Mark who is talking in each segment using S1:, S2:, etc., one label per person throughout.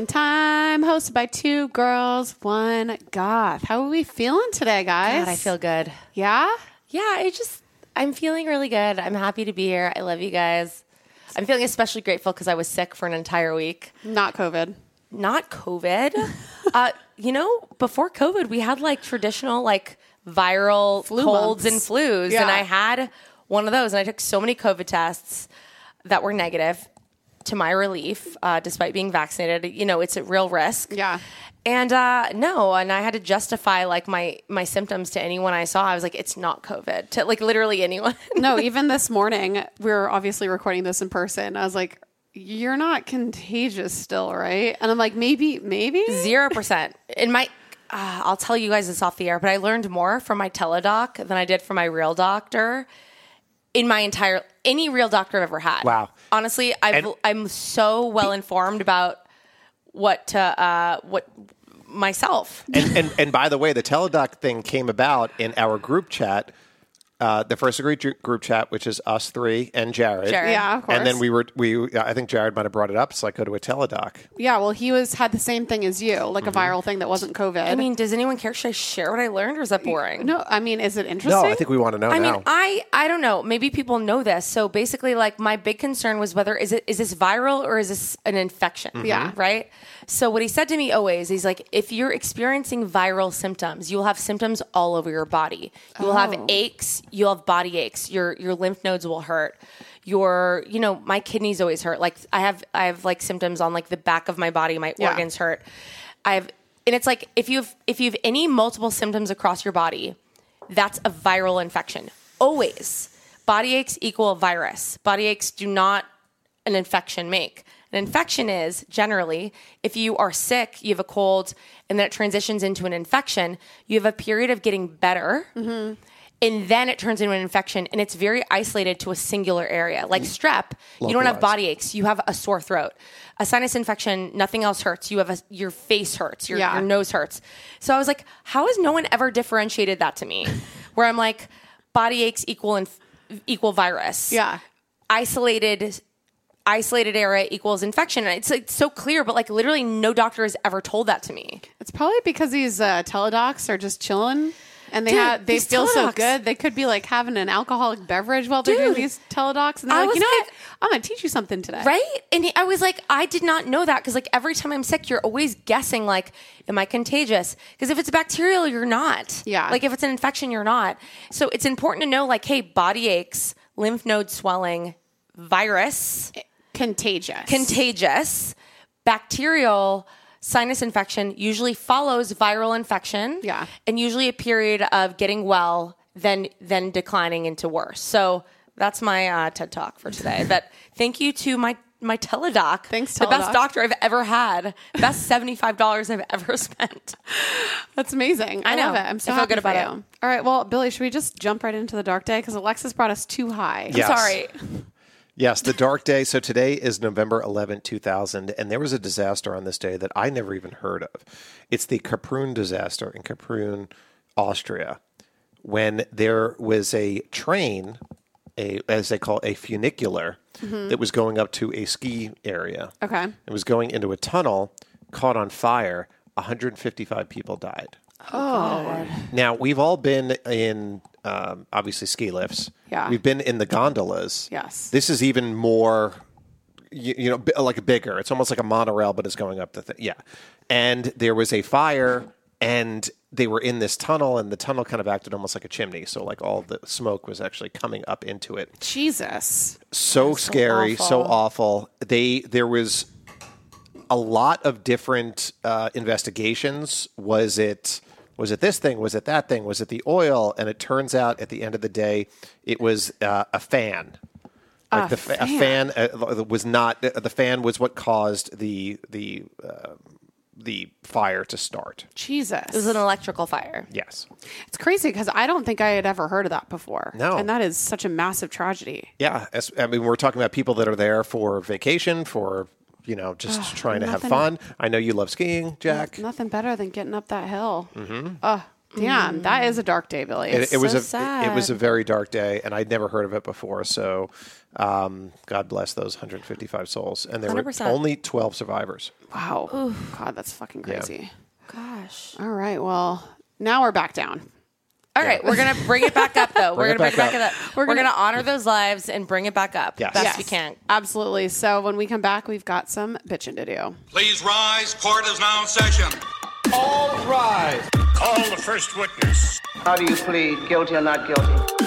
S1: Killing Time, hosted by two girls, one goth. How are we feeling today, guys?
S2: God, I feel good.
S1: Yeah?
S2: Yeah, I just I'm feeling really good. I'm happy to be here. I love you guys. I'm feeling especially grateful because I was sick for an entire week.
S1: Not COVID.
S2: Not COVID. uh, you know, before COVID, we had like traditional like viral
S1: Flu
S2: colds
S1: months.
S2: and flus,
S1: Yeah.
S2: and I had one of those, and I took so many COVID tests that were negative. To my relief, uh, despite being vaccinated, you know it's a real risk.
S1: Yeah.
S2: And uh, no, and I had to justify like my my symptoms to anyone I saw. I was like, it's not COVID to like literally anyone.
S1: No, even this morning, we were obviously recording this in person. I was like, you're not contagious still, right? And I'm like, maybe, maybe?
S2: Zero percent. In my, uh, I'll tell you guys this off the air, but I learned more from my teledoc than I did from my real doctor in my entire any real doctor I've ever had.
S3: Wow.
S2: Honestly, I've,
S3: And-
S2: I'm so well informed about what to uh, what myself.
S3: and, and and by the way, the teledoc thing came about in our group chat, uh, the first degree group chat, which is us three and Jared.
S2: Jared.
S1: Yeah, of course.
S3: And then we were we. I think Jared might have brought it up, so I go to a teledoc.
S1: Yeah, well, he was had the same thing as you, like a viral thing that wasn't COVID.
S2: I mean, does anyone care? Should I share what I learned, or is that boring?
S1: no, I mean, is it interesting?
S3: No, I think we want to know
S2: I
S3: now.
S2: mean, I I don't know. Maybe people know this. So basically, like my big concern was whether is it is this viral or is this an infection?
S1: Yeah.
S2: Right. So what he said to me always, is he's like, if you're experiencing viral symptoms, you'll have symptoms all over your body. You'll have
S1: Oh.
S2: aches. You'll have body aches. Your your lymph nodes will hurt. Your you know my kidneys always hurt. Like I have I have like symptoms on like the back of my body. My
S1: Yeah.
S2: organs hurt. I have. And it's like if you've if you've any multiple symptoms across your body, that's a viral infection. Always. Body aches equal virus. Body aches do not an infection make. An infection is generally if you are sick, you have a cold, and then it transitions into an infection, you have a period of getting better. Mm-hmm. And then it turns into an infection, and it's very isolated to a singular area. Like mm-hmm. strep, you don't have body aches, you have a sore throat. A sinus infection, nothing else hurts. You have a, your face hurts, your,
S1: Yeah.
S2: your nose hurts. So I was like, how has no one ever differentiated that to me? Where I'm like, body aches equal inf- equal virus.
S1: Yeah.
S2: Isolated isolated area equals infection. And it's like so clear, but like literally no doctor has ever told that to me.
S1: It's probably because these uh, teledocs are just chilling. And they
S2: Dude,
S1: have, they feel so good. They could be like having an alcoholic beverage while they're doing
S2: Dude,
S1: these teledocs, and they're
S2: I
S1: like, you know
S2: like,
S1: what? I'm going to teach you something today.
S2: Right? And he, I was like, I did not know that because like every time I'm sick, you're always guessing like, am I contagious? Because if it's bacterial, you're not.
S1: Yeah.
S2: Like if it's an infection, you're not. So it's important to know like, hey, body aches, lymph node swelling, virus,
S1: Contagious.
S2: contagious, bacterial sinus infection usually follows viral infection.
S1: Yeah.
S2: And usually a period of getting well, then then declining into worse. So that's my uh, TED talk for today. but thank you to my my teledoc.
S1: Thanks,
S2: The best doctor I've ever had. Best seventy five dollars I've ever spent.
S1: That's amazing. I,
S2: I know.
S1: love it. I'm so
S2: I feel
S1: happy
S2: good
S1: for
S2: about
S1: you.
S2: it.
S1: All right. Well, Billy, should we just jump right into the dark day? Because Alexis brought us too high.
S3: Yes.
S2: Sorry.
S3: Yes, the dark day. So today is November 11, 2000, and there was a disaster on this day that I never even heard of. It's the Kaprun disaster in Kaprun, Austria, when there was a train, a as they call a funicular, mm-hmm. that was going up to a ski area.
S1: Okay.
S3: It was going into a tunnel, caught on fire. 155 people died.
S1: Oh,
S3: Now we've all been in um, obviously ski lifts.
S1: Yeah.
S3: we've been in the gondolas.
S1: Yes.
S3: this is even more. You, you know, bi- like bigger. It's almost like a monorail, but it's going up the thing. Yeah, and there was a fire, and they were in this tunnel, and the tunnel kind of acted almost like a chimney. So like all the smoke was actually coming up into it
S1: Jesus.
S3: so scary, so
S1: awful.
S3: awful. They there was a lot of different uh, investigations. Was it was it this thing? Was it that thing? Was it the oil? And it turns out at the end of the day, it was uh, a fan. Like the fa- a fan uh, was not the fan was what caused the the uh, the fire to start.
S1: Jesus.
S2: It was an electrical fire.
S3: Yes.
S1: It's crazy because I don't think I had ever heard of that before.
S3: No.
S1: And that is such a massive tragedy.
S3: Yeah, as- I mean, we're talking about people that are there for vacation, for you know, just trying to have fun. I know you love skiing, Jack.
S1: Nothing better than getting up that hill. Mm-hmm. Oh, damn. That is a dark day, Billy.
S3: It, it was
S2: so
S3: a it was a very dark day, and I'd never heard of it before. So, um, God bless those 155 souls, and there
S2: 100%.
S3: were only 12 survivors.
S1: wow. God, that's fucking crazy.
S2: Gosh.
S1: All right. Well, now we're back down.
S2: All right, we're gonna bring it back up though. we're gonna
S3: it
S2: bring
S3: back
S2: it back up. We're, gonna, honor those lives and bring it back up
S3: Yes.
S2: best
S3: Yes.
S2: we can.
S1: Absolutely. So when we come back, we've got some bitching to do.
S4: Please rise. Court is now in session.
S5: All rise. Call the first witness.
S6: How do you plead, guilty or not guilty?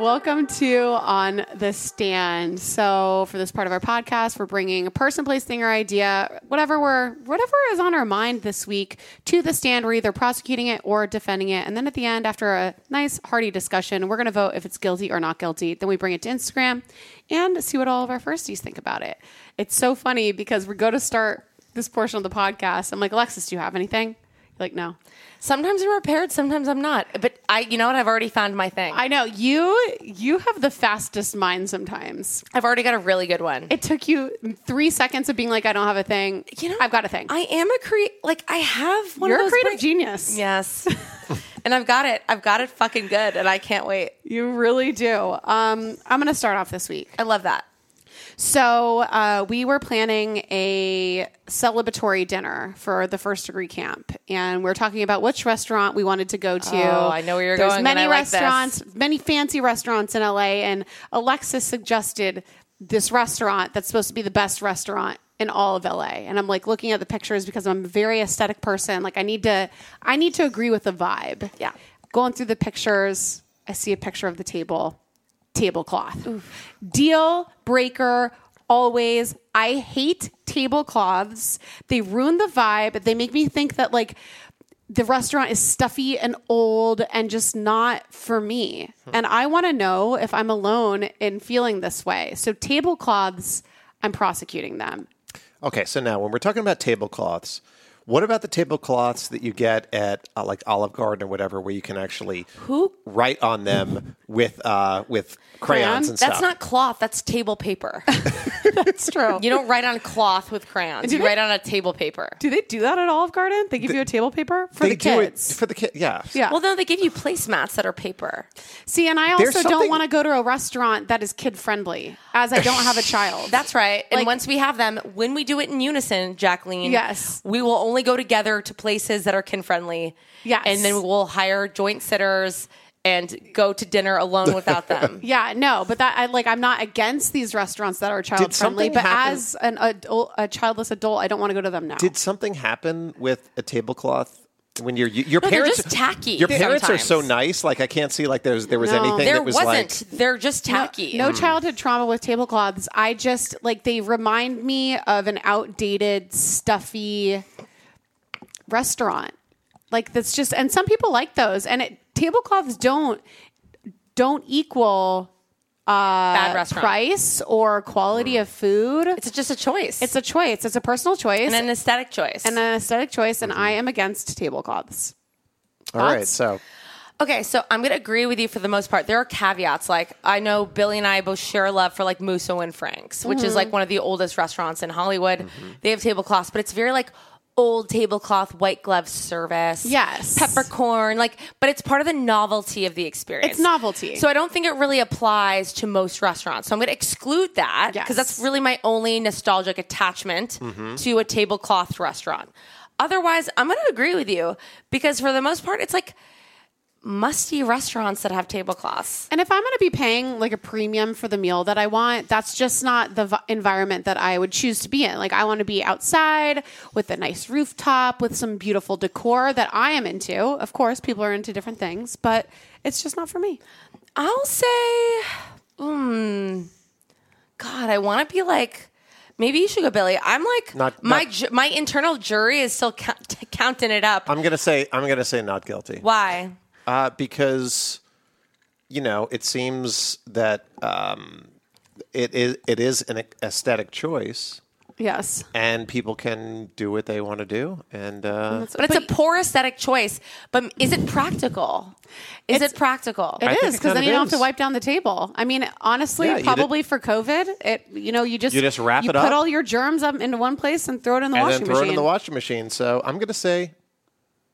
S1: Welcome to On the Stand. So, for this part of our podcast, we're bringing a person, place, thing, or idea, whatever we're, whatever is on our mind this week, to the stand. We're either prosecuting it or defending it, and then at the end, after a nice hearty discussion, we're going to vote if it's guilty or not guilty. Then we bring it to Instagram and see what all of our firsties think about it. It's so funny because we go to start this portion of the podcast. I'm like, Alexis, do you have anything? Like, no.
S2: Sometimes I'm prepared, sometimes I'm not. But I, you know what? I've already found my thing.
S1: I know you. You have the fastest mind sometimes.
S2: I've already got a really good one.
S1: It took you three seconds of being like, I don't have a thing.
S2: you know,
S1: I've got a thing.
S2: I am a create. Like I have one
S1: You're
S2: of
S1: a
S2: those
S1: creative
S2: brain-
S1: genius.
S2: Yes, and I've got it. I've got it fucking good, and I can't wait.
S1: You really do. Um, I'm going to start off this week.
S2: I love that.
S1: So uh, we were planning a celebratory dinner for the first degree camp, and we are talking about which restaurant we wanted to go to.
S2: Oh, I know where you're
S1: There's
S2: going,
S1: Many
S2: I like
S1: restaurants, many fancy restaurants in LA, and Alexis suggested this restaurant that's supposed to be the best restaurant in all of LA. And I'm like looking at the pictures because I'm a very aesthetic person. Like I need to, I need to agree with the vibe.
S2: Yeah.
S1: Going through the pictures, I see a picture of the table tablecloth. Deal breaker always. I hate tablecloths. They ruin the vibe. They make me think that like the restaurant is stuffy and old and just not for me. Hmm. And I want to know if I'm alone in feeling this way. So tablecloths, I'm prosecuting them.
S3: Okay, so now when we're talking about tablecloths, what about the tablecloths that you get at uh, like Olive Garden or whatever, where you can actually
S2: Who?
S3: write on them with uh, with crayons
S1: Crayons?
S3: and stuff?
S2: That's not cloth. That's table paper.
S1: That's true.
S2: you don't write on cloth with crayons.
S1: Do
S2: You
S1: they-
S2: write on a table paper.
S1: do they do that at Olive Garden? They give you a table paper for
S3: they
S1: the
S3: do it
S1: kids.
S3: for the kid. Yeah,
S1: yeah.
S2: Well, no, they give you placemats that are paper.
S1: See, and I
S3: There's
S1: also don't
S3: something-
S1: want to go to a restaurant that is kid friendly, as I don't have a child.
S2: That's right. And
S1: Like-
S2: once we have them, when we do it in unison, Jacqueline,
S1: Yes.
S2: we will only go together to places that are kin friendly.
S1: Yes.
S2: and then we'll hire joint sitters and go to dinner alone without them.
S1: Yeah, no, but that I like I'm not against these restaurants that are child friendly, but
S3: happen-
S1: as an adult, a childless adult, I don't want to go to them now.
S3: Did something happen with a tablecloth when your your
S2: No,
S3: parents
S2: just tacky
S3: Your parents are so nice. Like I can't see like there's there was
S1: No.
S3: anything
S2: There
S3: that was
S2: wasn't.
S3: like
S2: They're just tacky.
S1: No hmm. childhood trauma with tablecloths. I just like they remind me of an outdated, stuffy restaurant. Like that's just and some people like those. And it tablecloths don't don't equal uh,
S2: Bad restaurant.
S1: price or quality of food.
S2: It's just a choice.
S1: It's a choice. It's a personal choice
S2: and an aesthetic choice.
S1: and an aesthetic choice, and I am against tablecloths.
S3: all right. So
S2: Okay, so I'm going to agree with you for the most part. There are caveats. Like, I know Billy and I both share a love for like Musso and Frank's, which is like one of the oldest restaurants in Hollywood. They have tablecloths, but it's very like old tablecloth, white glove service.
S1: Yes.
S2: Peppercorn. Like, but it's part of the novelty of the experience.
S1: It's novelty.
S2: So I don't think it really applies to most restaurants. So I'm going to exclude that because
S1: Yes.
S2: that's really my only nostalgic attachment
S3: Mm-hmm.
S2: to a tablecloth restaurant. Otherwise, I'm going to agree with you because for the most part, it's like musty restaurants that have tablecloths.
S1: And if I'm going to be paying like a premium for the meal that I want, that's just not the v- environment that I would choose to be in. Like I want to be outside with a nice rooftop with some beautiful decor that I am into. Of course, people are into different things, but it's just not for me.
S2: I'll say, hmm, God, I want to be like. Maybe you should go, Billy. I'm like
S3: Not-
S2: my
S3: not-
S2: ju- my internal jury is still count- counting it up.
S3: I'm gonna say I'm gonna say not guilty.
S2: Why?
S3: Uh, because you know it seems that um, it is it is an aesthetic choice,
S1: Yes.
S3: and people can do what they want to do. And uh,
S2: But it's a poor aesthetic choice. But is it practical? Is it practical?
S1: It
S3: I
S1: is because then you
S3: of
S1: don't have to wipe down the table. I mean, honestly,
S3: Yeah, you
S1: probably for COVID, it you know you just
S3: You just wrap
S1: you
S3: it
S1: put
S3: up.
S1: Put all your germs up into one place and throw it in the
S3: and
S1: washing
S3: then throw
S1: machine.
S3: it in the washing machine. So I'm gonna say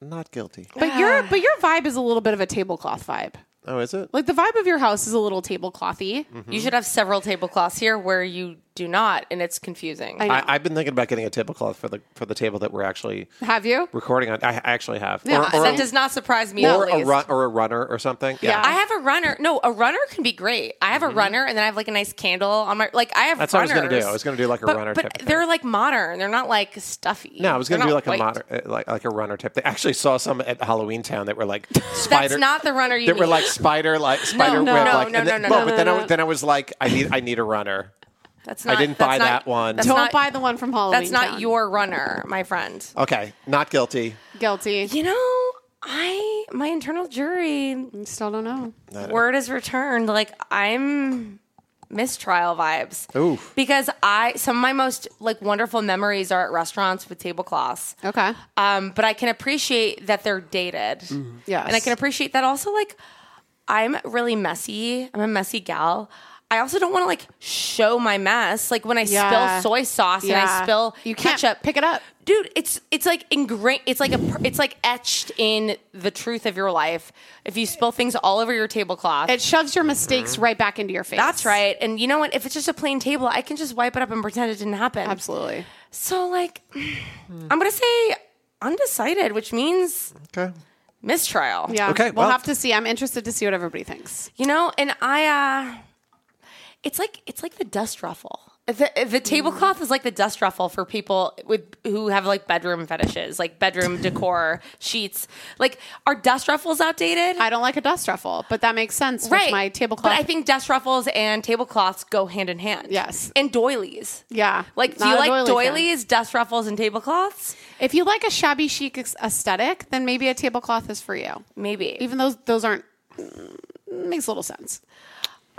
S3: not guilty.
S1: But your ah. but your vibe is a little bit of a tablecloth vibe.
S3: Oh, is it?
S1: Like the vibe of your house is a little tableclothy. Mm-hmm.
S2: You should have several tablecloths here where you do not, and it's confusing.
S1: I
S3: I, I've been thinking about getting a tablecloth for the for the table that we're actually
S1: Have you?
S3: recording on. I I actually have.
S1: Yeah,
S3: or, or,
S2: that
S3: a,
S2: does not surprise me.
S3: or
S2: at
S3: a run or a runner or something.
S1: Yeah.
S2: I have a runner. No, a runner can be great. I have a runner, and then I have like a nice candle on my. Like I have.
S3: Mm-hmm. That's what I was gonna do. I was gonna do like a
S2: but,
S3: runner
S2: But
S3: type
S2: they're like modern. They're not like stuffy.
S3: No, I was going to
S2: They're
S3: do like a
S2: white.
S3: moder- uh, like like a runner tip. They actually saw some at Halloween Town that were like spider.
S2: That's not the runner you
S3: That were like spider like spider
S1: no,
S3: web.
S1: no,
S3: like,
S2: no,
S3: and then,
S2: no, no,
S3: but,
S2: no,
S3: but then I then I was like, I need I need a runner.
S2: That's
S3: I
S2: not,
S3: didn't
S2: that's
S3: buy
S2: not-
S3: that one.
S1: Don't
S2: not,
S1: buy the one from Halloween.
S2: That's not
S1: Town.
S2: your runner, my friend.
S3: Okay, not guilty.
S1: guilty.
S2: You know, I my internal jury
S1: Still don't know.
S2: word is returned. Like I'm mistrial vibes.
S3: Oof.
S2: Because I some of my most like wonderful memories are at restaurants with tablecloths.
S1: Okay.
S2: Um, but I can appreciate that they're dated.
S1: Yes.
S2: And I can appreciate that also like I'm really messy. I'm a messy gal. I also don't want to like show my mess. Like when I
S1: Yeah.
S2: spill soy sauce and I spill
S1: You can't
S2: ketchup,
S1: pick it up.
S2: dude. It's it's like ingrained. It's like a it's like etched in the truth of your life. If you spill things all over your tablecloth,
S1: It shoves your mistakes right back into your face.
S2: that's right. And you know what? If it's just a plain table, I can just wipe it up and pretend it didn't happen.
S1: Absolutely.
S2: So like, I'm gonna say undecided, which means
S3: Okay.
S2: mistrial.
S1: Yeah.
S3: Okay,
S1: We'll
S3: well-
S1: have to see. I'm interested to see what everybody thinks.
S2: You know, and I, uh, it's like it's like the dust ruffle. The, the tablecloth is like the dust ruffle for people with who have like bedroom fetishes, like bedroom decor sheets. Like, are dust ruffles outdated?
S1: I don't like a dust ruffle, but that makes sense
S2: right,
S1: with my tablecloth.
S2: But I think dust ruffles and tablecloths go hand in hand.
S1: Yes.
S2: and doilies.
S1: yeah.
S2: Like, do you like
S1: doily fan.
S2: doilies, dust ruffles, and tablecloths?
S1: If you like a shabby chic aesthetic, then maybe a tablecloth is for you.
S2: Maybe.
S1: Even though those aren't mm, makes a little sense.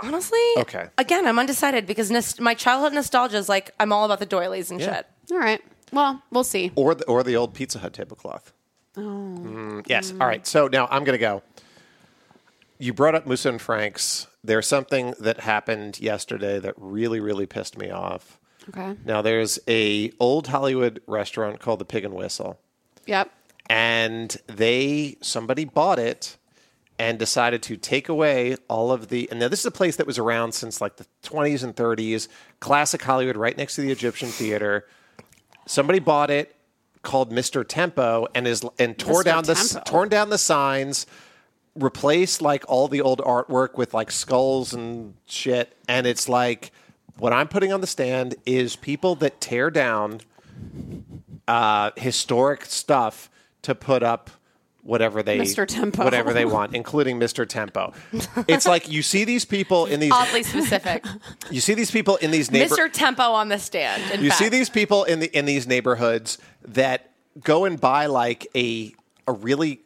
S2: Honestly,
S3: Okay.
S2: Again, I'm undecided because nos- my childhood nostalgia is like I'm all about the doilies and
S3: Yeah.
S2: shit.
S1: All right. Well, we'll see.
S3: Or the or the old Pizza Hut tablecloth. Oh. Mm, yes. All right. So now I'm going to go. You brought up Musso and Frank's. There's something that happened yesterday that really, really pissed me off.
S1: Okay.
S3: Now there's a old Hollywood restaurant called the Pig and Whistle.
S1: Yep.
S3: and they somebody bought it and decided to take away all of the and now this is a place that was around since like the 20s and 30s classic hollywood right next to the egyptian theater somebody bought it called mr tempo and is and tore
S1: Mr.
S3: down the
S1: Tempo.
S3: torn down the signs replaced like all the old artwork with like skulls and shit and it's like what i'm putting on the stand is people that tear down uh, historic stuff to put up whatever they
S1: Mr. Tempo.
S3: whatever they want, including Mr. Tempo. It's like you see these people in these
S2: Oddly specific.
S3: you see these people in these neighbor
S2: Mr. Tempo on the stand. in
S3: you
S2: fact.
S3: see these people in the in these neighborhoods that go and buy like a a really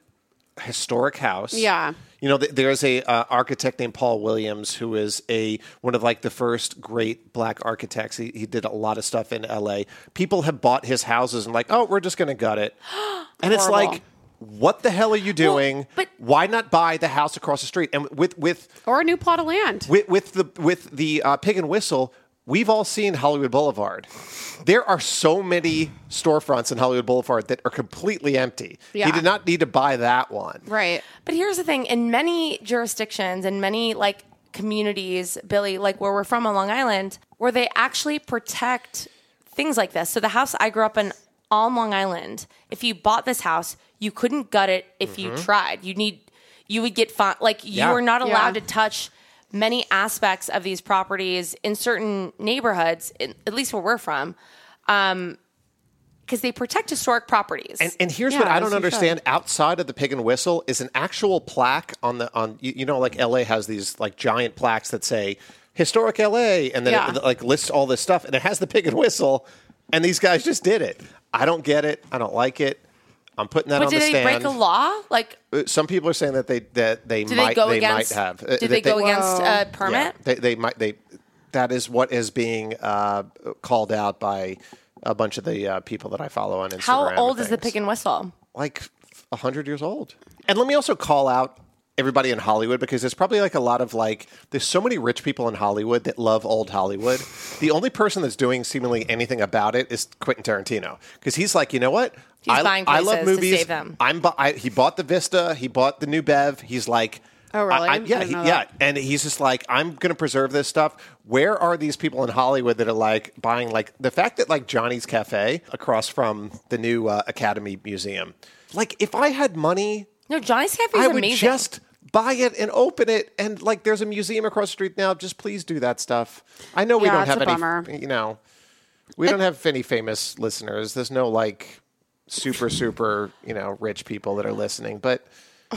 S3: historic house.
S1: Yeah.
S3: You know, th- there's a uh, architect named Paul Williams who is a one of like the first great black architects. He, he did a lot of stuff in L.A. People have bought his houses and like, oh, we're just going to gut it, and it's like, what the hell are you doing?
S2: but-
S3: Why not buy the house across the street? And with with
S1: or a new plot of land.
S3: with, with the with the uh, pig and whistle, we've all seen Hollywood Boulevard. There are so many storefronts in Hollywood Boulevard that are completely empty.
S1: Yeah.
S3: He did not need to buy that one.
S1: right.
S2: But here's the thing: in many jurisdictions, in many like communities, Billy, like where we're from on Long Island, where they actually protect things like this. So the house I grew up in on Long Island, if you bought this house, you couldn't gut it if you tried. You need, you would get fined. Like you
S3: Yeah.
S2: are not allowed
S1: Yeah.
S2: to touch many aspects of these properties in certain neighborhoods, in, at least where we're from. Um, because they protect historic properties.
S3: And, and here's
S1: Yeah,
S3: what I don't
S1: you
S3: understand: outside of the pig and whistle is an actual plaque on the on you, you know like L.A. has these like giant plaques that say historic L.A. and then
S1: Yeah.
S3: it, like lists all this stuff, and it has the pig and whistle, and these guys just did it. I don't get it. I don't like it. I'm putting that
S2: but
S3: on
S2: did
S3: the
S2: they
S3: stand.
S2: break a law? Like,
S3: Uh, Some people are saying that they that they
S2: did
S3: might
S2: they go
S3: they
S2: against?
S3: might have. Uh,
S2: Did
S3: that
S2: they go against
S1: Whoa.
S2: a
S3: Yeah,
S2: permit?
S3: they, they might they. That is what is being uh, called out by a bunch of the uh, people that I follow on Instagram.
S2: How old is the
S3: things
S2: pig and whistle?
S3: like 100 years old. And let me also call out everybody in Hollywood because there's probably like a lot of like there's so many rich people in Hollywood that love old Hollywood. The only person that's doing seemingly anything about it is Quentin Tarantino because he's like, you know what?
S2: He's
S3: I,
S2: buying
S3: I love movies.
S2: save them.
S3: I'm bu- I, he bought the Vista, he bought the new Bev. He's like
S1: Oh, really?
S3: I- I yeah, he- yeah, and he's just like, I'm going to preserve this stuff. Where are these people in Hollywood that are like buying like the fact that like Johnny's Cafe across from the new uh, Academy Museum? Like, if I had money,
S2: No, Johnny's Cafe is
S3: I would
S2: amazing.
S3: just buy it and open it. And like, there's a museum across the street now. Just please do that stuff. I know we
S1: Yeah,
S3: don't have any,
S1: bummer.
S3: you know, we don't have any famous listeners. There's no like super super you know rich people that are listening, but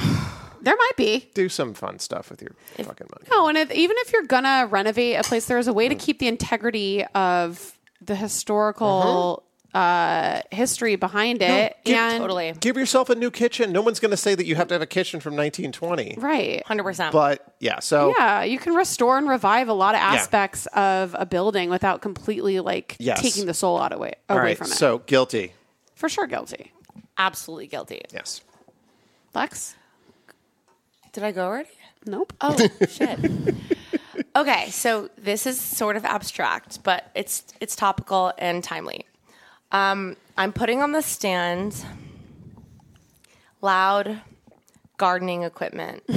S1: There might be.
S3: do some fun stuff with your fucking money.
S1: No, and if, even if you're gonna renovate a place, there's a way to mm. keep the integrity of the historical mm-hmm. Uh, history behind it.
S3: give-
S1: and
S2: totally
S3: Give yourself a new kitchen. No one's going to say that you have to have a kitchen from 1920.
S1: right.
S2: hundred percent.
S3: But yeah, so
S1: Yeah, you can restore and revive a lot of aspects of a building without completely like
S3: Yes.
S1: taking the soul out of way
S3: all
S1: away
S3: right.
S1: from it.
S3: So guilty.
S1: For sure, guilty.
S2: Absolutely guilty.
S3: Yes.
S1: Lex?
S2: Did I go already?
S1: Nope.
S2: Oh shit. Okay, so this is sort of abstract, but it's it's topical and timely. Um, I'm putting on the stand loud gardening equipment.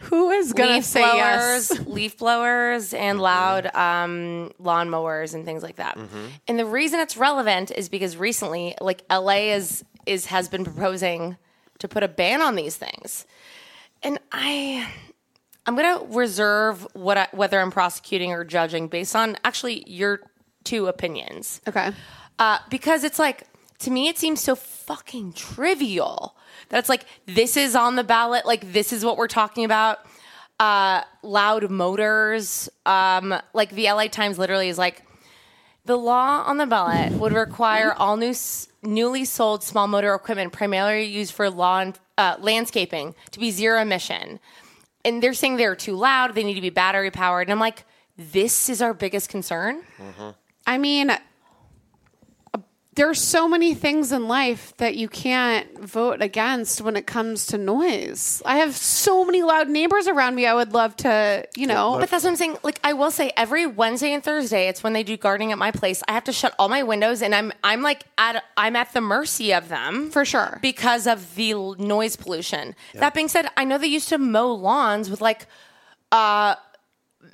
S1: Who is gonna
S2: leaf
S1: say
S2: blowers,
S1: yes?
S2: leaf blowers, and loud um, lawn mowers and things like that. And the reason it's relevant is because recently, like LA is is has been proposing to put a ban on these things, and I. I'm gonna reserve what I, whether I'm prosecuting or judging based on actually your two opinions.
S1: Okay.
S2: uh, because it's like to me it seems so fucking trivial that it's like this is on the ballot like this is what we're talking about. Uh, loud motors um, like the la times literally is like the law on the ballot would require all new s- newly sold small motor equipment primarily used for lawn uh, landscaping to be zero emission. And they're saying they're too loud they need to be battery powered. And i'm like this is our biggest concern
S1: I mean, there's so many things in life that you can't vote against when it comes to noise. I have so many loud neighbors around me. I would love to, you know.
S2: But that's what I'm saying. Like I will say, every Wednesday and Thursday, it's when they do gardening at my place. I have to shut all my windows, and I'm I'm like at I'm at the mercy of them
S1: For sure.
S2: because of the noise pollution. That being said, I know they used to mow lawns with like uh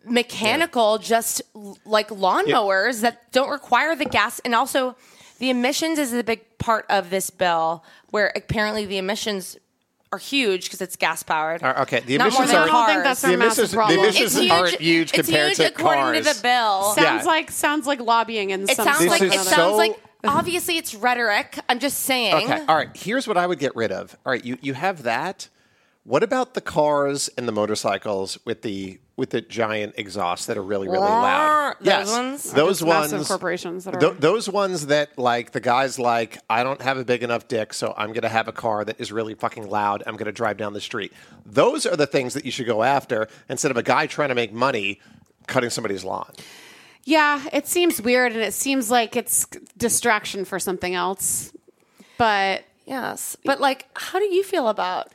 S2: mechanical, just like lawnmowers that don't require the gas, and also the emissions is a big part of this bill, where apparently the emissions. Are huge because it's gas powered.
S3: Uh, okay, the emissions are-
S1: I don't think
S2: cars.
S1: that's
S3: The
S1: our massive
S3: emissions- the emissions
S2: It's
S3: aren't huge
S2: it's
S3: compared
S2: huge
S3: to
S2: according to
S3: cars.
S2: the bill.
S1: sounds
S3: Yeah.
S1: like sounds like lobbying in
S2: It
S1: some
S2: sounds like
S3: is
S2: it
S3: so-
S2: sounds like obviously it's rhetoric. I'm just saying.
S3: Okay. All right. Here's what I would get rid of. All right. You you have that. What about the cars and the motorcycles with the with the giant exhausts that are really really loud?
S2: Those
S3: yes,
S2: ones?
S3: those ones.
S1: massive corporations that are-
S3: Tho- those ones that like the guys like. I don't have a big enough dick, so I'm going to have a car that is really fucking loud. I'm going to drive down the street. Those are the things that you should go after instead of a guy trying to make money cutting somebody's lawn.
S1: Yeah, it seems weird and it seems like it's distraction for something else. But
S2: Yes, but like, how do you feel about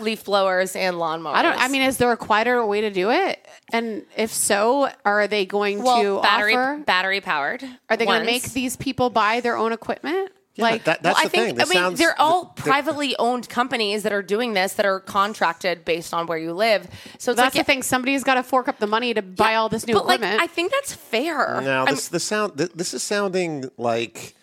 S2: leaf blowers and lawnmowers?
S1: I don't. I mean, is there a quieter way to do it? And if so, are they going
S2: well,
S1: to
S2: battery
S1: offer?
S2: battery powered.
S1: Are they going to make these people buy their own equipment? like,
S3: that, that's
S2: well,
S3: the
S2: I think
S3: thing. This
S2: I mean
S3: sounds,
S2: they're all
S3: th-
S2: privately owned companies that are doing this that are contracted based on where you live. So it's
S1: that's
S2: like
S1: the thing. Somebody's got to fork up the money to buy all this new
S2: but
S1: equipment.
S2: Like, I think that's fair.
S3: Now this the sound. This is sounding like.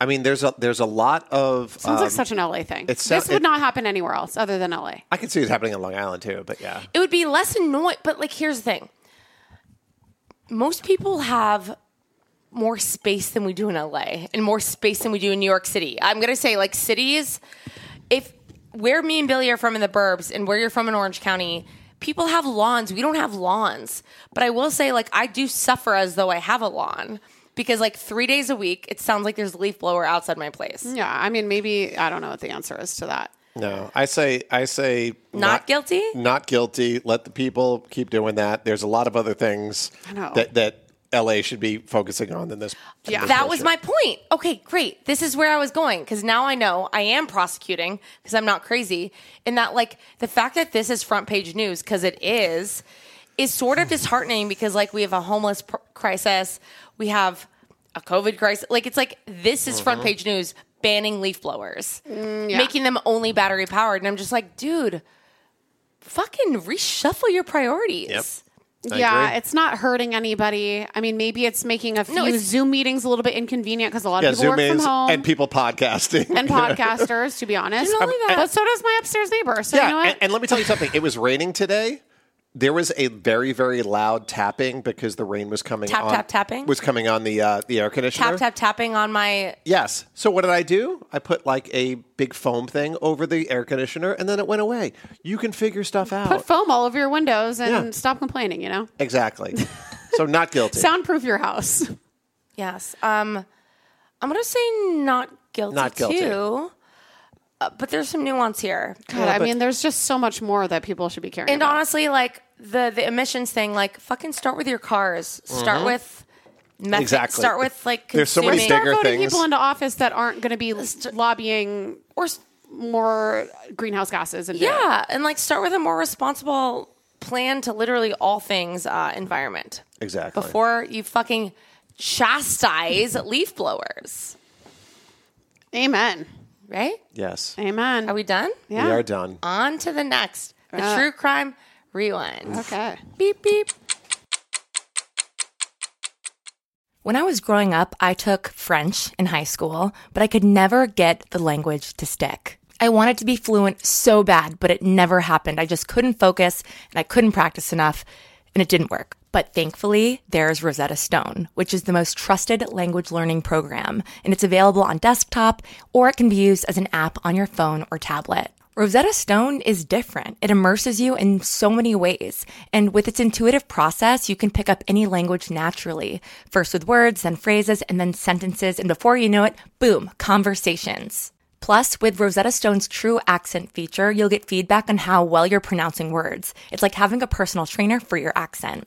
S3: I mean, there's a there's a lot of.
S1: Sounds like
S3: um,
S1: such an LA thing.
S3: it sou-
S1: this would
S3: it-
S1: not happen anywhere else other than LA.
S3: I can see it happening in Long Island too, but yeah.
S2: it would be less annoying. But like, here's the thing: most people have more space than we do in LA, and more space than we do in New York City. I'm gonna say, like, cities. If where me and Billy are from in the burbs, and where you're from in Orange County. People have lawns. We don't have lawns. But I will say, like, I do suffer as though I have a lawn because, like, three days a week, it sounds like there's a leaf blower outside my place.
S1: Yeah, I mean, maybe I don't know what the answer is to that.
S3: No, I say I say
S2: Not guilty?
S3: Not guilty. Let the people keep doing that. There's a lot of other things
S1: know.
S3: that that LA should be focusing on than this.
S1: Yeah.
S3: this
S2: That was my point. Okay, great. This is where I was going because now I know I am prosecuting because I'm not crazy. And that, like, the fact that this is front page news because it is, is sort of disheartening because, like, we have a homeless pr- crisis, we have a COVID crisis. Like, it's like this is front mm-hmm. page news banning leaf blowers, mm, making them only battery powered. And I'm just like, dude, fucking reshuffle your priorities.
S3: Yep. I
S1: yeah,
S3: agree.
S1: it's not hurting anybody. I mean, maybe it's making a few
S2: it's-
S1: Zoom meetings a little bit inconvenient because a lot
S3: Yeah,
S1: of people
S3: Zoom
S1: work
S3: meetings
S1: from home
S3: and people podcasting
S1: and podcasters. To be honest,
S2: Not only that-
S1: but so does my upstairs neighbor. So
S3: Yeah,
S1: you know what?
S3: and, and let me tell you something. It was raining today. There was a very very loud tapping because the rain was coming.
S2: Tap,
S3: on,
S2: tap, tapping?
S3: was coming on the uh, the air conditioner.
S2: Tap, tap, tapping on my
S3: Yes. So what did I do? I put like a big foam thing over the air conditioner, and then it went away. You can figure stuff out.
S1: Put foam all over your windows and
S3: Yeah.
S1: stop complaining. You know,
S3: exactly. so not guilty.
S1: soundproof your house.
S2: Yes. Um, I'm going to say not guilty,
S3: Not guilty.
S2: too. Uh, but there's some nuance here.
S1: God, I mean, there's just so much more that people should be caring
S2: And
S1: about.
S2: honestly, like the the emissions thing, like fucking start with your cars. Start with methane.
S3: Mm-hmm. Exactly.
S2: Start with like
S3: There's so many
S2: consuming-
S1: Start
S3: bigger
S1: voting
S3: things.
S1: people into office that aren't going to be lobbying
S2: or s-
S1: more greenhouse gases. And
S2: yeah, and like start with a more responsible plan to literally all things uh, environment
S3: exactly.
S2: before you fucking chastise leaf blowers.
S1: amen,
S2: Right?
S3: yes.
S1: amen.
S2: Are we done?
S1: Yeah.
S3: We are done.
S2: On to the next. The
S1: Uh,
S2: true crime rewind.
S1: Okay.
S2: Beep, beep. When I was growing up, I took French in high school, but I could never get the language to stick. I wanted to be fluent so bad, but it never happened. I just couldn't focus and I couldn't practice enough, and it didn't work. But thankfully, there's Rosetta Stone, which is the most trusted language learning program, and it's available on desktop or it can be used as an app on your phone or tablet. Rosetta Stone is different. It immerses you in so many ways. And with its intuitive process, you can pick up any language naturally. First with words, then phrases, and then sentences. And before you know it, boom, conversations. Plus, with Rosetta Stone's true accent feature, you'll get feedback on how well you're pronouncing words. It's like having a personal trainer for your accent.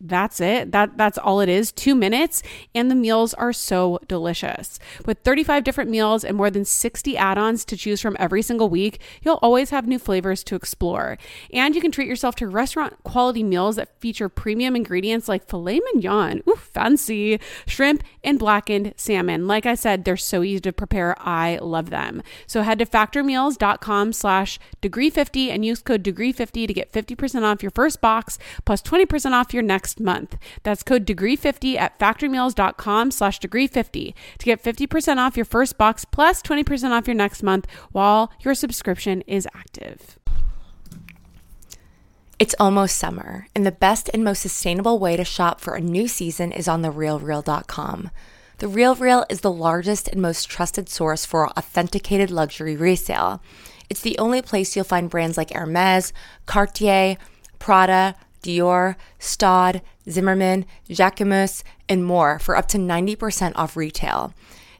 S1: that's it. That that's all it is. 2 minutes and the meals are so delicious. With 35 different meals and more than 60 add-ons to choose from every single week, you'll always have new flavors to explore. And you can treat yourself to restaurant quality meals that feature premium ingredients like filet mignon, ooh fancy, shrimp and blackened salmon. Like I said, they're so easy to prepare. I love them. So head to factormeals.com slash degree 50 and use code degree 50 to get 50% off your first box plus 20% off your next month. That's code degree50 at factorymeals.com slash degree50 to get 50% off your first box plus 20% off your next month while your subscription is active.
S2: It's almost summer, and the best and most sustainable way to shop for a new season is on therealreal.com. The Real Real is the largest and most trusted source for authenticated luxury resale. It's the only place you'll find brands like Hermes, Cartier, Prada, Dior, Staud, Zimmermann, Jacquemus, and more for up to 90% off retail.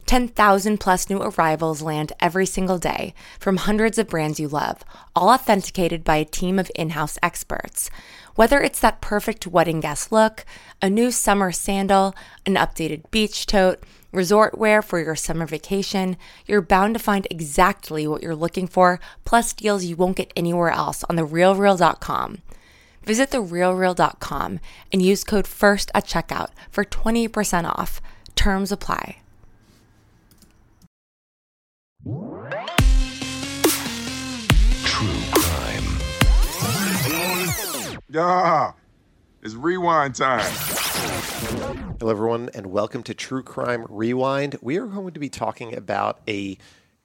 S2: 10,000 plus new arrivals land every single day from hundreds of brands you love, all authenticated by a team of in house experts. Whether it's that perfect wedding guest look, a new summer sandal, an updated beach tote, resort wear for your summer vacation, you're bound to find exactly what you're looking for, plus deals you won't get anywhere else on therealreal.com. Visit therealreal.com and use code FIRST at checkout for 20% off. Terms apply.
S7: True crime.
S8: Yeah, it's rewind time.
S3: Hello, everyone, and welcome to True Crime Rewind. We are going to be talking about a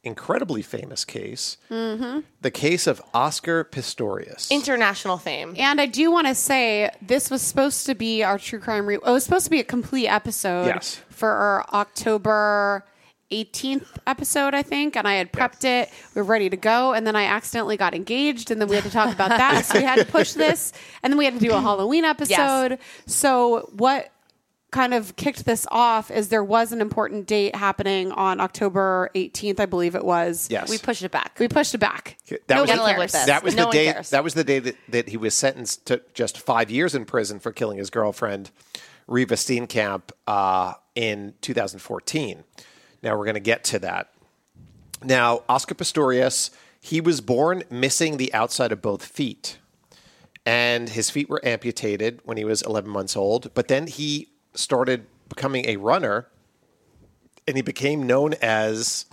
S3: incredibly famous case, mm-hmm. the case of Oscar Pistorius.
S2: International fame.
S1: And I do want to say this was supposed to be our true crime. Re- it was supposed to be a complete episode
S3: Yes.
S1: for our October 18th episode, I think. And I had prepped it. We were ready to go. And then I accidentally got engaged. And then we had to talk about that. so we had to push this. And then we had to do a Halloween episode. So what kind of kicked this off is there was an important date happening on October 18th, I believe it was.
S3: yes,
S2: We pushed it back.
S1: We pushed it back.
S3: that was,
S2: Nobody
S3: the,
S2: live with this.
S3: that was
S2: No
S3: the
S2: one
S3: day.
S2: cares.
S3: That was the day that, that he was sentenced to just five years in prison for killing his girlfriend, Reeva Steenkamp, uh, in 2014. Now we're going to get to that. Now, Oscar Pistorius, he was born missing the outside of both feet, and his feet were amputated when he was 11 months old. But then he started becoming a runner, and he became known as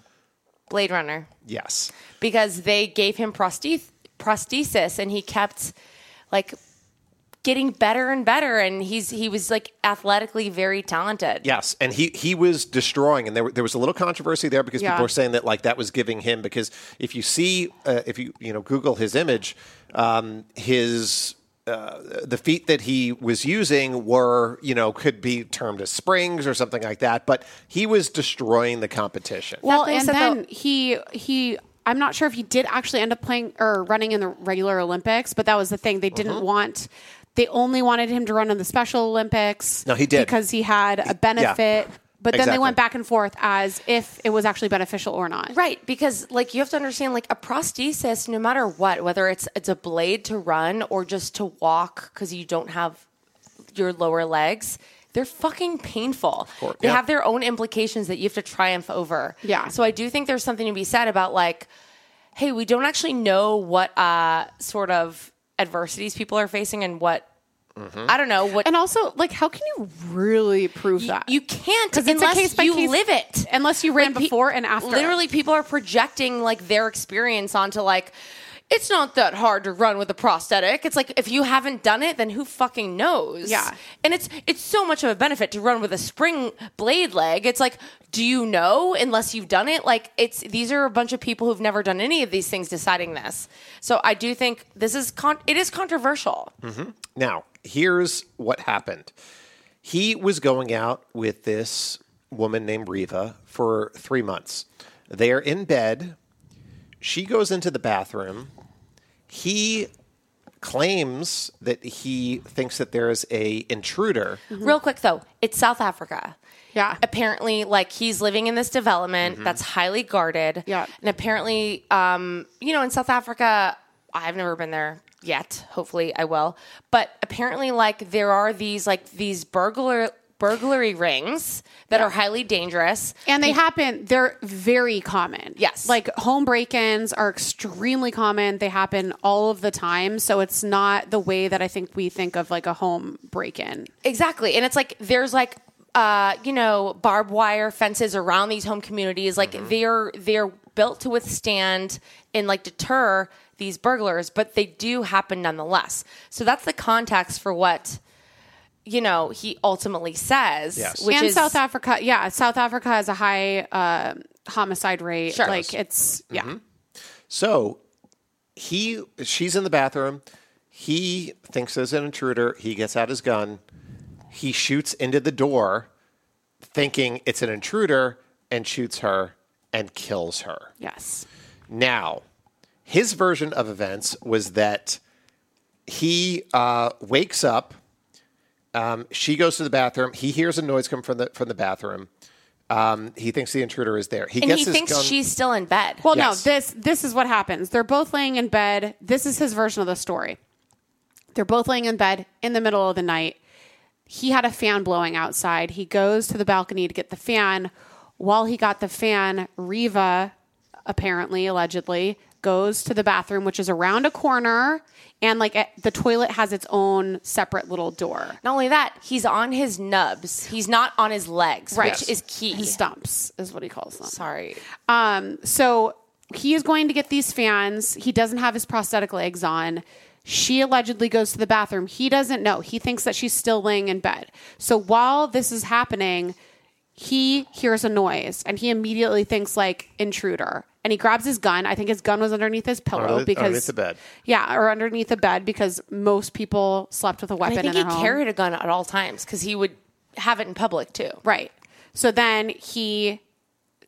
S2: Blade Runner.
S3: yes,
S2: because they gave him prosthesis and he kept like getting better and better and he's he was like athletically very talented.
S3: Yes, and he he was destroying, and there there was a little controversy there because
S1: Yeah.
S3: people were saying that like that was giving him because if you see uh, if you you know Google his image, um, his uh, the feet that he was using were you know could be termed as springs or something like that, but he was destroying the competition.
S1: Well, and then
S2: though-
S1: he he. I'm not sure if he did actually end up playing or running in the regular Olympics, but that was the thing. They didn't want. They only wanted him to run in the Special Olympics.
S3: No, he did.
S1: because he had a benefit. But then they went back and forth as if it was actually beneficial or not.
S2: Right, because like you have to understand like a prosthesis no matter what, whether it's it's a blade to run or just to walk cuz you don't have your lower legs, they're fucking painful. They
S3: yeah.
S2: have their own implications that you have to triumph over.
S1: Yeah.
S2: So I do think there's something to be said about like hey, we don't actually know what uh sort of adversities people are facing and what mm-hmm. I don't know what
S1: And also, like, how can you really prove that?
S2: you can't
S1: because it's a
S2: unless
S1: case by
S2: you
S1: case-
S2: live it.
S1: unless you ran
S2: Like, pe-
S1: before and after.
S2: Literally, people are projecting like their experience onto like. It's not that hard to run with a prosthetic. It's like if you haven't done it, then who fucking knows?
S1: Yeah.
S2: And it's it's so much of a benefit to run with a spring blade leg. It's like, do you know unless you've done it? Like it's these are a bunch of people who've never done any of these things deciding this. So I do think this is con- it is controversial. Mm-hmm.
S3: Now, here's what happened. He was going out with this woman named Reeva for three months. They're in bed. She goes into the bathroom. He claims that he thinks that there is a intruder.
S2: Real quick though, it's South Africa.
S1: Yeah.
S2: Apparently, like he's living in this development that's highly guarded.
S1: Yeah.
S2: And apparently, um, you know, in South Africa, I've never been there yet. Hopefully, I will. But apparently, like there are these like these burglar burglary rings that are highly dangerous.
S1: And they happen, they're very common.
S2: Yes.
S1: Like home break ins are extremely common. They happen all of the time. So it's not the way that I think we think of like a home break in.
S2: Exactly. And it's like there's like uh, you know, barbed wire fences around these home communities. Like they're they're built to withstand and like deter these burglars, but they do happen nonetheless. So that's the context for what you know, he ultimately says,
S3: Yes.
S2: which
S1: and
S2: is
S1: South Africa, yeah, South Africa has a high uh, homicide rate.
S2: Sure.
S1: Like it's yeah.
S3: So he, she's in the bathroom. He thinks there's an intruder. He gets out his gun. He shoots into the door, thinking it's an intruder, and shoots her and kills her.
S1: Yes.
S3: Now, his version of events was that he uh, wakes up. Um, she goes to the bathroom. He hears a noise come from the from the bathroom. Um, he thinks the intruder is there. He
S2: and
S3: gets
S2: he
S3: his
S2: thinks
S3: gun.
S2: she's still in bed.
S1: Well,
S3: Yes.
S1: no, this this is what happens. They're both laying in bed. This is his version of the story. They're both laying in bed in the middle of the night. He had a fan blowing outside. He goes to the balcony to get the fan. While he got the fan, Reeva, apparently, allegedly, goes to the bathroom, which is around a corner, and like the toilet has its own separate little door.
S2: Not only that, he's on his nubs. He's not on his legs,
S1: Right.
S2: which is key.
S1: His stumps is what he calls them.
S2: Sorry.
S1: Um, so he is going to get these fans. He doesn't have his prosthetic legs on. She allegedly goes to the bathroom. He doesn't know. He thinks that she's still laying in bed. So while this is happening, he hears a noise and he immediately thinks like intruder. And he grabs his gun. I think his gun was underneath his pillow
S3: Underneath-
S1: because
S3: underneath the bed.
S1: Yeah, or underneath the bed because most people slept with a
S2: And
S1: weapon
S2: I think
S1: in
S2: he
S1: home.
S2: carried a gun at all times because he would have it in public too.
S1: Right. So then he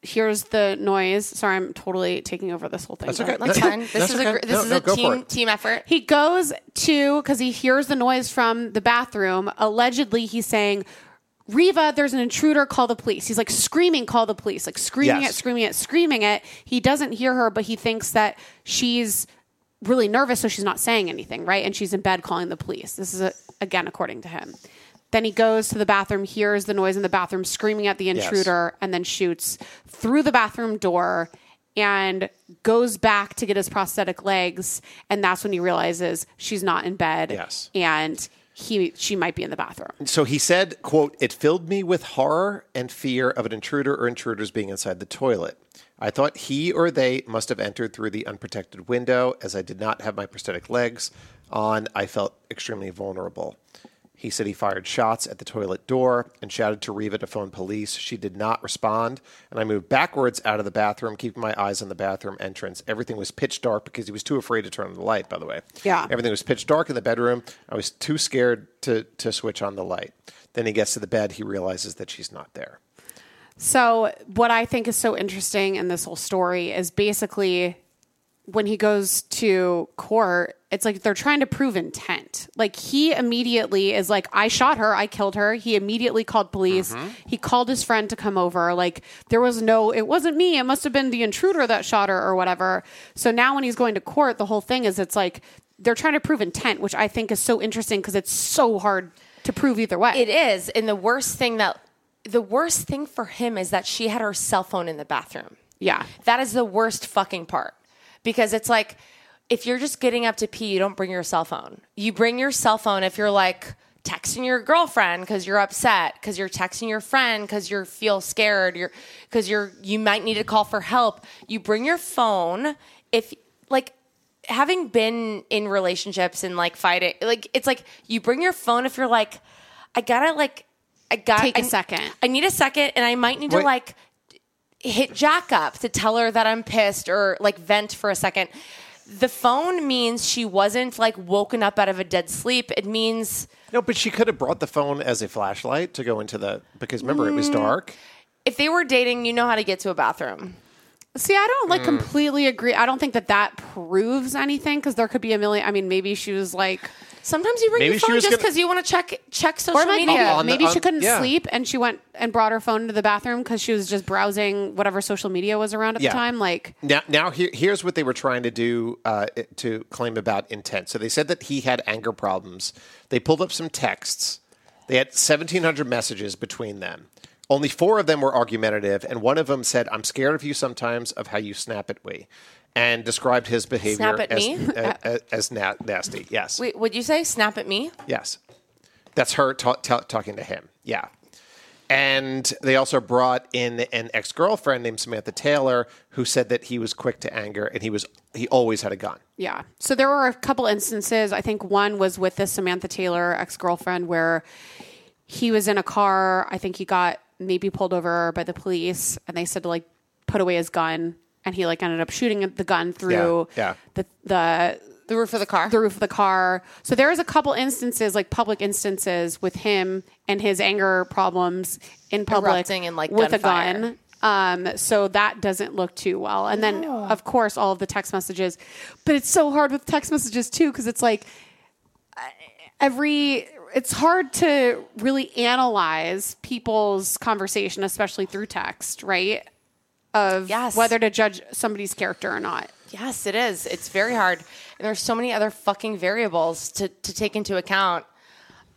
S1: hears the noise. Sorry, I'm totally taking over this whole thing.
S3: That's okay.
S2: That's
S3: No,
S2: fine. This
S3: that's
S2: is
S3: okay.
S2: a gr- this
S3: No,
S2: is
S3: no,
S2: a team team effort.
S1: He goes to because he hears the noise from the bathroom. Allegedly, he's saying, "Reeva, there's an intruder. Call the police." He's like screaming, "Call the police!" Like screaming
S3: Yes.
S1: it, screaming it, screaming it. He doesn't hear her, but he thinks that she's really nervous, so she's not saying anything, right? And she's in bed calling the police. This is a, again according to him. Then he goes to the bathroom, hears the noise in the bathroom, screaming at the intruder, and then shoots through the bathroom door and goes back to get his prosthetic legs. And that's when he realizes she's not in bed.
S3: Yes.
S1: And he she might be in the bathroom.
S3: So he said, quote, it filled me with horror and fear of an intruder or intruders being inside the toilet. I thought he or they must have entered through the unprotected window. As I did not have my prosthetic legs on, I felt extremely vulnerable. He said he fired shots at the toilet door and shouted to Reeva to phone police. She did not respond, and I moved backwards out of the bathroom, keeping my eyes on the bathroom entrance. Everything was pitch dark because he was too afraid to turn on the light, by the way.
S1: Yeah.
S3: Everything was pitch dark in the bedroom. I was too scared to, to switch on the light. Then he gets to the bed. He realizes that she's not there.
S1: So, what I think is so interesting in this whole story is basically when he goes to court, it's like they're trying to prove intent. Like he immediately is like, I shot her, I killed her. He immediately called police. Mm-hmm. He called his friend to come over. Like there was no, it wasn't me. It must have been the intruder that shot her or whatever. So now when he's going to court, the whole thing is it's like they're trying to prove intent, which I think is so interesting because it's so hard to prove either way.
S2: It is, and the worst thing that the worst thing for him is that she had her cell phone in the bathroom.
S1: yeah.
S2: That is the worst fucking part because it's like if you're just getting up to pee, you don't bring your cell phone. You bring your cell phone if you're like texting your girlfriend because you're upset, because you're texting your friend because you feel scared, you're because you're you might need to call for help. You bring your phone if like having been in relationships and like fighting, like it's like you bring your phone if you're like, I gotta like, I gotta
S1: Take a
S2: I-
S1: second.
S2: I need a second, and I might need to like hit Jack up to tell her that I'm pissed or like vent for a second. The phone means she wasn't like woken up out of a dead sleep. It means
S3: No, but she could have brought the phone as a flashlight to go into the because remember it was
S2: Mm.
S3: dark.
S2: if they were dating, you know how to get to a bathroom.
S1: See, I don't
S3: Mm.
S1: like completely agree. I don't think that that proves anything because there could be a million. I mean, maybe she was like,
S2: Sometimes you bring
S3: Maybe
S2: your phone
S3: was
S2: just
S3: gonna-
S2: because you want to check check social
S1: or maybe,
S2: media.
S3: On the-
S1: maybe she couldn't
S3: yeah.
S1: sleep and she went and brought her phone into the bathroom because she was just browsing whatever social media was around at
S3: Yeah.
S1: the time. Like,
S3: Now, now here, here's what they were trying to do uh, to claim about intent. So they said that he had anger problems. They pulled up some texts. They had 1,700 messages between them. Only four of them were argumentative, and one of them said, "I'm scared of you sometimes of how you snap at me," and described his behavior
S2: Snap at
S3: as
S2: me?
S3: a- a- as na- nasty. Yes,
S2: Wait, would you say snap at me?
S3: yes, that's her ta- ta- talking to him. Yeah, And they also brought in an ex girlfriend named Samantha Taylor, who said that he was quick to anger and he was he always had a gun.
S1: Yeah. So there were a couple instances. I think one was with this Samantha Taylor ex girlfriend where he was in a car. I think he got maybe pulled over by the police and they said to like put away his gun and he like ended up shooting the gun through
S3: Yeah,
S1: the the
S2: The roof of the car.
S1: the roof of the car. So there is a couple instances, like public instances, with him and his anger problems in public
S2: Erupting in, like,
S1: with
S2: gunfire.
S1: a gun. Um, so that doesn't look too well. And then, of course, all of the text messages. But it's so hard with text messages too because it's like every. It's hard to really analyze people's conversation, especially through text, right? Of
S2: Yes.
S1: whether to judge somebody's character or not.
S2: Yes, it is. It's very hard. And there's so many other fucking variables to, to take into account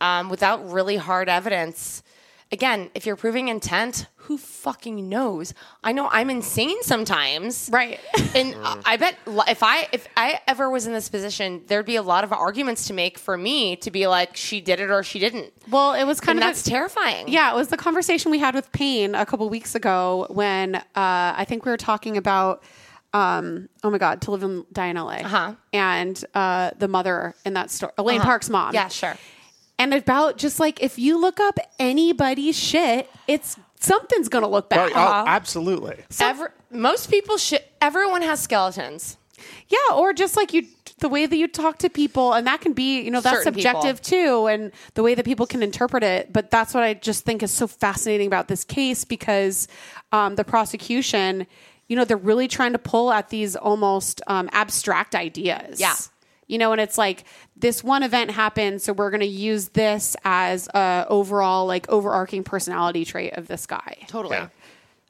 S2: um, without really hard evidence. Again, if you're proving intent, who fucking knows? I know I'm insane sometimes.
S1: Right.
S2: And I bet if I if I ever was in this position, there'd be a lot of arguments to make for me to be like she did it or she didn't.
S1: Well, it was kind
S2: And
S1: of a-
S2: terrifying.
S1: Yeah, it was the conversation we had with Payne a couple weeks ago when uh, I think we were talking about, um, oh my God, to live and die in LA.
S2: Uh-huh.
S1: And uh, the mother in that story, Elaine Park's mom.
S2: Yeah, sure.
S1: And about just like if you look up anybody's shit, it's something's going to look bad.
S3: Oh, absolutely.
S2: Ever, most people should. Everyone has skeletons.
S1: Yeah, or just like you, the way that you talk to people, and that can be, you know, that's
S2: Certain
S1: subjective too, and the way that people can interpret it. But that's what I just think is so fascinating about this case because um, the prosecution, you know, they're really trying to pull at these almost um, abstract ideas.
S2: Yeah.
S1: You know, and it's like this one event happened, so we're going to use this as a overall like overarching personality trait of this guy.
S2: Totally.
S3: Yeah.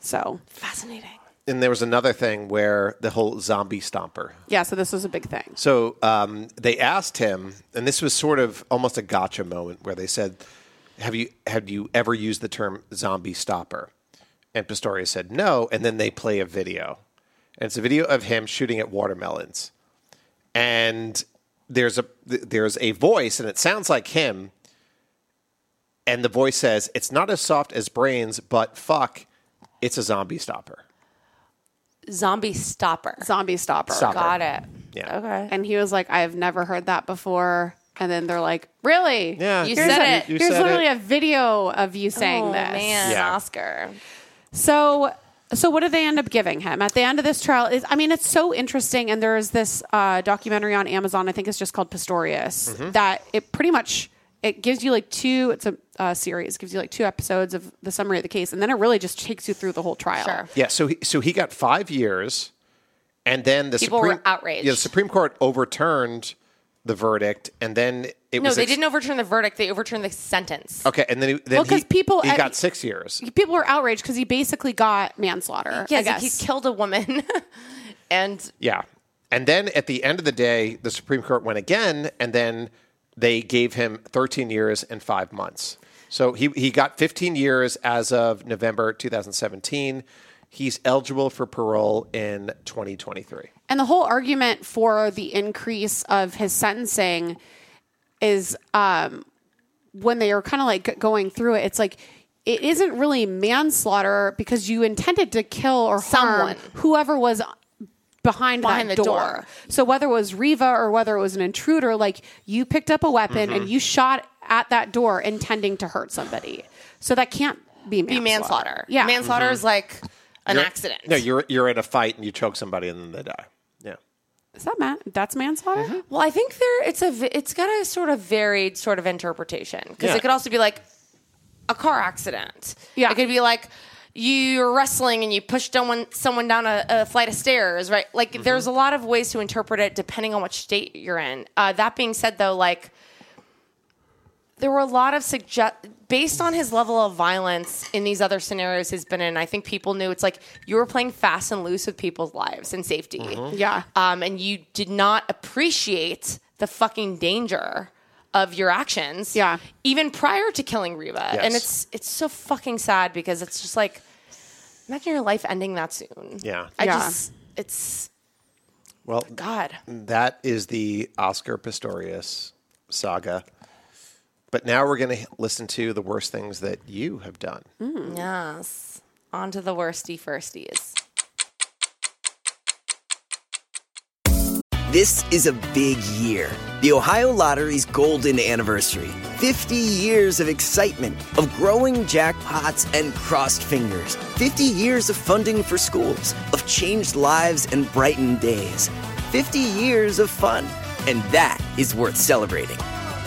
S1: So
S2: Fascinating.
S3: And there was another thing where the whole zombie stomper.
S1: yeah, so this was a big thing.
S3: So um, they asked him, and this was sort of almost a gotcha moment where they said, "Have you have you ever used the term zombie stopper?" And Pistorius said no, and then they play a video, and it's a video of him shooting at watermelons, and there's a there's a voice, and it sounds like him, and the voice says, "It's not as soft as brains, but fuck, it's a zombie stopper."
S2: Zombie stopper.
S1: Zombie stopper.
S3: Stopper.
S2: Got it.
S3: Yeah.
S2: Okay.
S1: And he was like, I've never heard that before. And then they're like, Really?
S3: Yeah,
S2: You
S1: Here's
S2: said
S1: a-
S2: it.
S3: You
S1: Here's
S3: said
S1: literally
S3: it.
S1: a video of you saying
S2: oh,
S1: this.
S2: man,
S3: Yeah.
S2: Oscar.
S1: So, so what do they end up giving him at the end of this trial? Is I mean, it's so interesting. And there is this uh, documentary on Amazon. I think it's just called Pistorius.
S3: Mm-hmm.
S1: That it pretty much it gives you like two. It's a uh, series. Gives you like two episodes of the summary of the case, and then it really just takes you through the whole trial.
S2: Sure.
S3: Yeah, so he, so he got five years, and then the
S2: People were outraged.
S3: Yeah, the Supreme Court overturned the verdict, and then it
S2: No,
S3: was
S2: they
S3: ex-
S2: didn't overturn the verdict. They overturned the sentence.
S3: Okay, and then he, then
S1: Well, 'cause
S3: he,
S1: people-
S3: he
S1: uh,
S3: got six years.
S1: People were outraged because he basically got manslaughter. I
S2: Yes,
S1: guess.
S2: he killed a woman, and
S3: Yeah, and then at the end of the day, the Supreme Court went again, and then they gave him 13 years and five months. So he he got 15 years as of November 2017. He's eligible for parole in 2023.
S1: And the whole argument for the increase of his sentencing is um, when they are kind of like going through it, it's like it isn't really manslaughter because you intended to kill or harm
S2: Someone.
S1: whoever was behind,
S2: Behind
S1: that
S2: the
S1: door.
S2: door.
S1: So whether it was Reeva or whether it was an intruder, like you picked up a weapon
S2: Mm-hmm.
S1: and you shot at that door intending to hurt somebody. So that can't be manslaughter.
S2: be manslaughter.
S1: Yeah.
S2: manslaughter is like an
S3: You're-
S2: accident.
S3: No, you're you're in a fight and you choke somebody and then they die. Yeah.
S1: Is that man? That's manslaughter?
S3: Mm-hmm.
S2: Well, I think there it's a it's got a sort of varied sort of interpretation because
S3: Yeah.
S2: it could also be like a car accident.
S1: Yeah.
S2: it could be like you're wrestling and you push someone someone down a, a flight of stairs, right? Like
S3: Mm-hmm.
S2: there's a lot of ways to interpret it depending on which state you're in. Uh, that being said, though, like there were a lot of suggest based on his level of violence in these other scenarios he's been in. I think people knew it's like you were playing fast and loose with people's lives and safety.
S1: Yeah.
S2: Um, and you did not appreciate the fucking danger of your actions.
S1: Yeah.
S2: Even prior to killing Reeva.
S3: Yes.
S2: And it's it's so fucking sad because it's just like imagine your life ending that soon.
S3: Yeah.
S2: I
S1: Yeah.
S2: just it's
S3: Well,
S2: God.
S3: that is the Oscar Pistorius saga. But now we're going to listen to the worst things that you have done.
S2: Mm, yes. On to the worsty firsties.
S9: This is a big year. The Ohio Lottery's golden anniversary. 50 years of excitement, of growing jackpots and crossed fingers. 50 years of funding for schools, of changed lives and brightened days. 50 years of fun. And that is worth celebrating.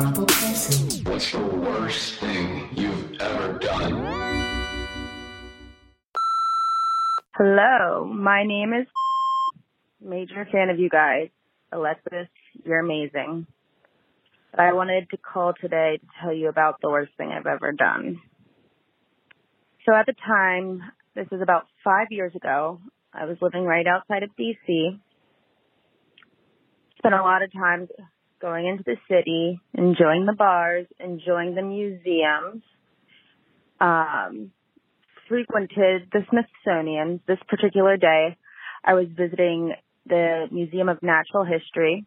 S7: Horrible person.
S5: What's the worst thing you've ever done?
S10: Hello, my name is major fan of you guys. Alexis, you're amazing. But I wanted to call today to tell you about the worst thing I've ever done. So at the time, this was about five years ago, I was living right outside of DC. Spent a lot of time going into the city, enjoying the bars, enjoying the museums. Um, frequented the Smithsonian. This particular day, I was visiting the Museum of Natural History.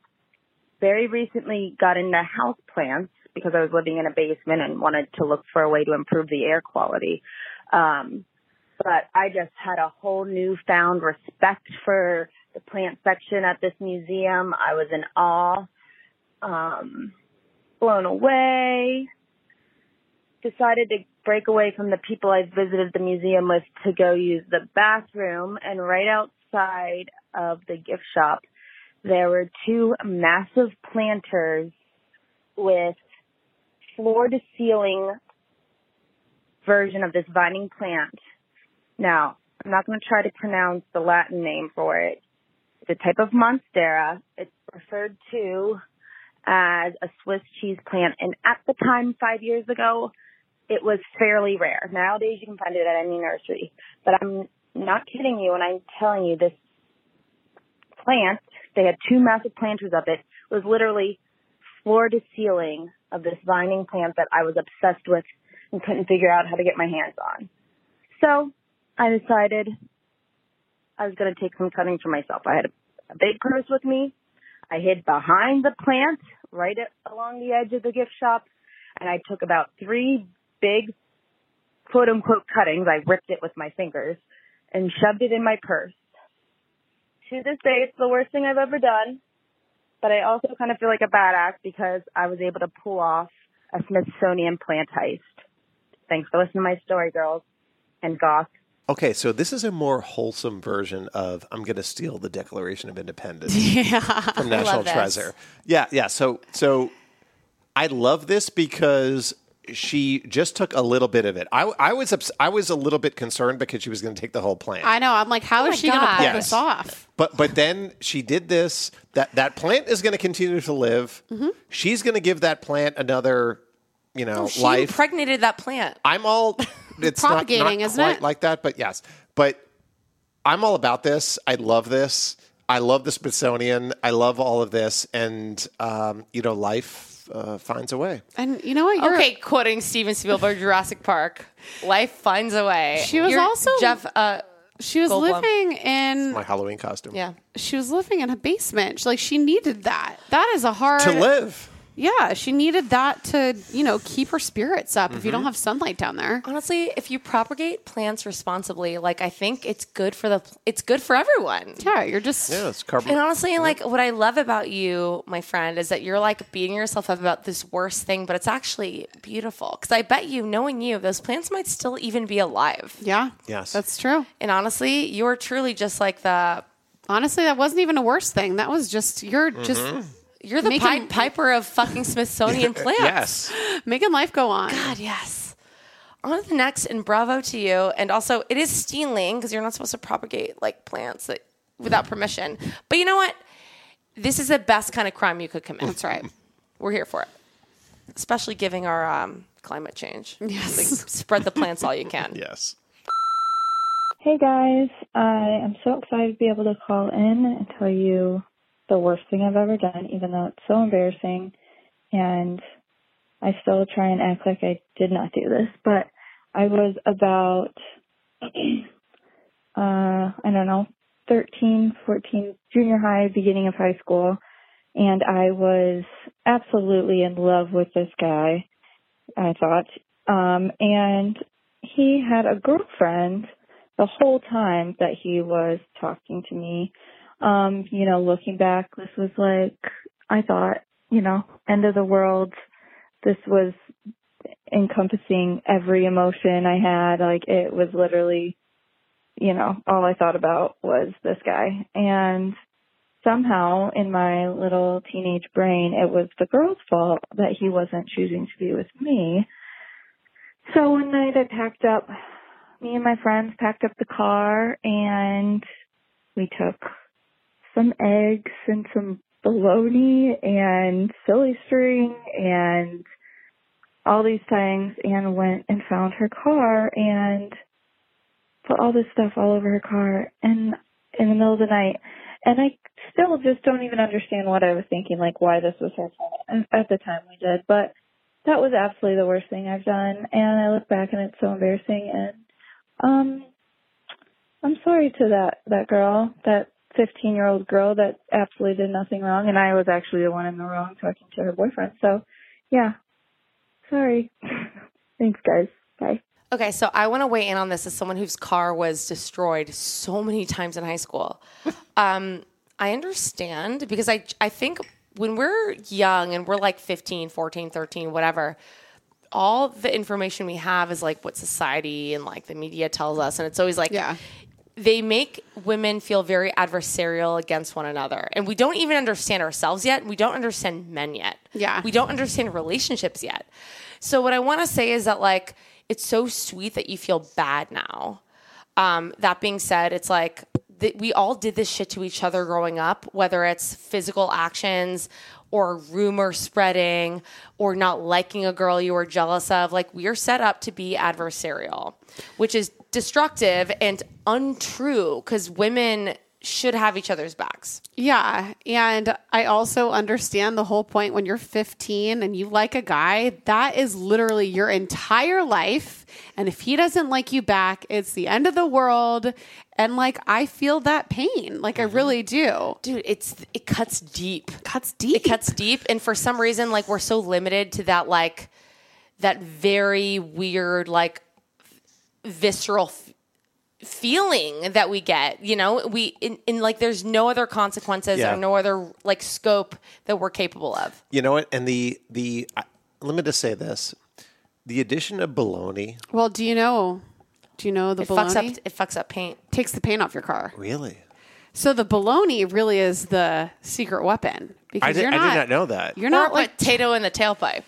S10: Very recently got into house plants because I was living in a basement and wanted to look for a way to improve the air quality. Um, but I just had a whole newfound respect for the plant section at this museum. I was in awe, um, blown away. Decided to break away from the people I visited the museum with to go use the bathroom. And right outside of the gift shop, there were two massive planters with floor to ceiling version of this vining plant. Now, I'm not going to try to pronounce the Latin name for it. It's a type of monstera. It's referred to as a Swiss cheese plant. And at the time, five years ago, it was fairly rare. Nowadays, you can find it at any nursery. But I'm not kidding you when I'm telling you this plant, they had two massive planters of it, was literally floor to ceiling of this vining plant that I was obsessed with and couldn't figure out how to get my hands on. So I decided I was going to take some cuttings for myself. I had a, a big purse with me. I hid behind the plant right at, along the edge of the gift shop and I took about three big quote unquote cuttings. I ripped it with my fingers and shoved it in my purse. To this day, it's the worst thing I've ever done, but I also kind of feel like a badass because I was able to pull off a Smithsonian plant heist. Thanks for listening to my story, girls and goth.
S3: Okay, so this is a more wholesome version of I'm going to steal the Declaration of Independence
S1: Yeah.
S3: from National
S1: love this.
S3: Treasure. Yeah, yeah. So, so I love this because she just took a little bit of it. I, I was ups- I was a little bit concerned because she was going to take the whole plant.
S1: I know. I'm like, how
S2: Oh
S1: is she going to
S2: God.
S1: pull
S3: Yes.
S1: this off?
S3: But but then she did this. That that plant is going to continue to live.
S1: Mm-hmm.
S3: She's going to give that plant another, you know,
S2: Oh, she
S3: life.
S2: impregnated that plant.
S3: I'm all. It's not, not
S1: Propagating, isn't
S3: quite
S1: it?
S3: like that, but yes. But I'm all about this. I love this. I love the Smithsonian. I love all of this, and um, you know, life uh, finds a way.
S1: And you know what? You're,
S2: Okay, quoting Steven Spielberg, Jurassic Park. Life finds a way.
S1: She was
S2: You're-
S1: also-
S2: Jeff. Uh,
S1: She was
S2: Goldblum.
S1: living in.
S3: My Halloween costume.
S2: yeah.
S1: She was living in a basement. She- Like she needed that. That is a hard
S3: To live.
S1: Yeah, she needed that to you know keep her spirits up. If you
S3: Mm-hmm.
S1: don't have sunlight down there,
S2: Honestly, if you propagate plants responsibly, like I think it's good for the it's good for everyone.
S1: yeah, you're just
S3: Yeah, it's carbon.
S2: And honestly, like what I love about you, my friend, is that you're like beating yourself up about this worst thing, but it's actually beautiful. Because I bet you, knowing you, those plants might still even be alive.
S1: yeah.
S3: Yes.
S1: that's true.
S2: And honestly, you're truly just like the
S1: Honestly, that wasn't even a worst thing. That was just you're just
S3: Mm-hmm.
S2: You're the
S1: Making-
S2: Pied Piper of fucking Smithsonian plants.
S3: Yes.
S1: Make Making life go on.
S2: God, yes. On to the next, and bravo to you. And also, it is stealing because you're not supposed to propagate like plants that without permission. But you know what? This is the best kind of crime you could commit.
S1: That's right.
S2: We're here for it, especially giving our um, climate change.
S1: Yes.
S2: Like, spread the plants all you can.
S3: Yes.
S11: Hey guys, I am so excited to be able to call in and tell you the worst thing I've ever done, even though it's so embarrassing. And I still try and act like I did not do this, but I was about, uh, I don't know, 13, 14, junior high, beginning of high school. And I was absolutely in love with this guy, I thought. Um, and he had a girlfriend the whole time that he was talking to me. Um, you know, looking back, this was like, I thought, you know, end of the world. This was encompassing every emotion I had. Like, it was literally, you know, all I thought about was this guy. And somehow in my little teenage brain, it was the girl's fault that he wasn't choosing to be with me. So one night I packed up, me and my friends packed up the car and we took some eggs and some bologna and silly string and all these things and went and found her car and put all this stuff all over her car and in the middle of the night. And I still just don't even understand what I was thinking, like why this was her fault. At the time we did, but that was absolutely the worst thing I've done. And I look back and it's so embarrassing. And um, I'm sorry to that that girl, that 15 year old girl that absolutely did nothing wrong, and I was actually the one in the wrong talking to her boyfriend. So, yeah, sorry. Thanks, guys. Bye.
S2: Okay, so I want to weigh in on this as someone whose car was destroyed so many times in high school. Um, I understand because I I think when we're young and we're like 15, 14, 13, whatever, all the information we have is like what society and like the media tells us and it's always like
S1: Yeah.
S2: They make women feel very adversarial against one another. And we don't even understand ourselves yet. We don't understand men yet.
S1: Yeah.
S2: We don't understand relationships yet. So what I want to say is that like it's so sweet that you feel bad now. Um, that being said, it's like th- we all did this shit to each other growing up, whether it's physical actions or rumor spreading or not liking a girl you were jealous of. Like we are set up to be adversarial, which is destructive and untrue because women should have each other's backs.
S1: Yeah. And I also understand the whole point when you're 15 and you like a guy, that is literally your entire life. And if he doesn't like you back, it's the end of the world. And like, I feel that pain. Like, I mm-hmm. really do.
S2: Dude, it's it cuts deep.
S1: Cuts deep.
S2: It cuts deep and for some reason like we're so limited to that like that very weird like visceral f- feeling that we get you know we in, in like there's no other consequences
S3: Yeah.
S2: or no other like scope that we're capable of
S3: You know what? And the the I- let me just say this: the addition of bologna.
S1: Well, do you know? Do you know the
S2: it fucks
S1: bologna
S2: up it fucks up paint
S1: takes the paint off your car?
S3: Really?
S1: So the bologna really is the secret weapon because
S3: I did,
S1: you're not,
S3: I
S1: not.
S3: did not know that.
S1: You're not like
S2: potato in the tailpipe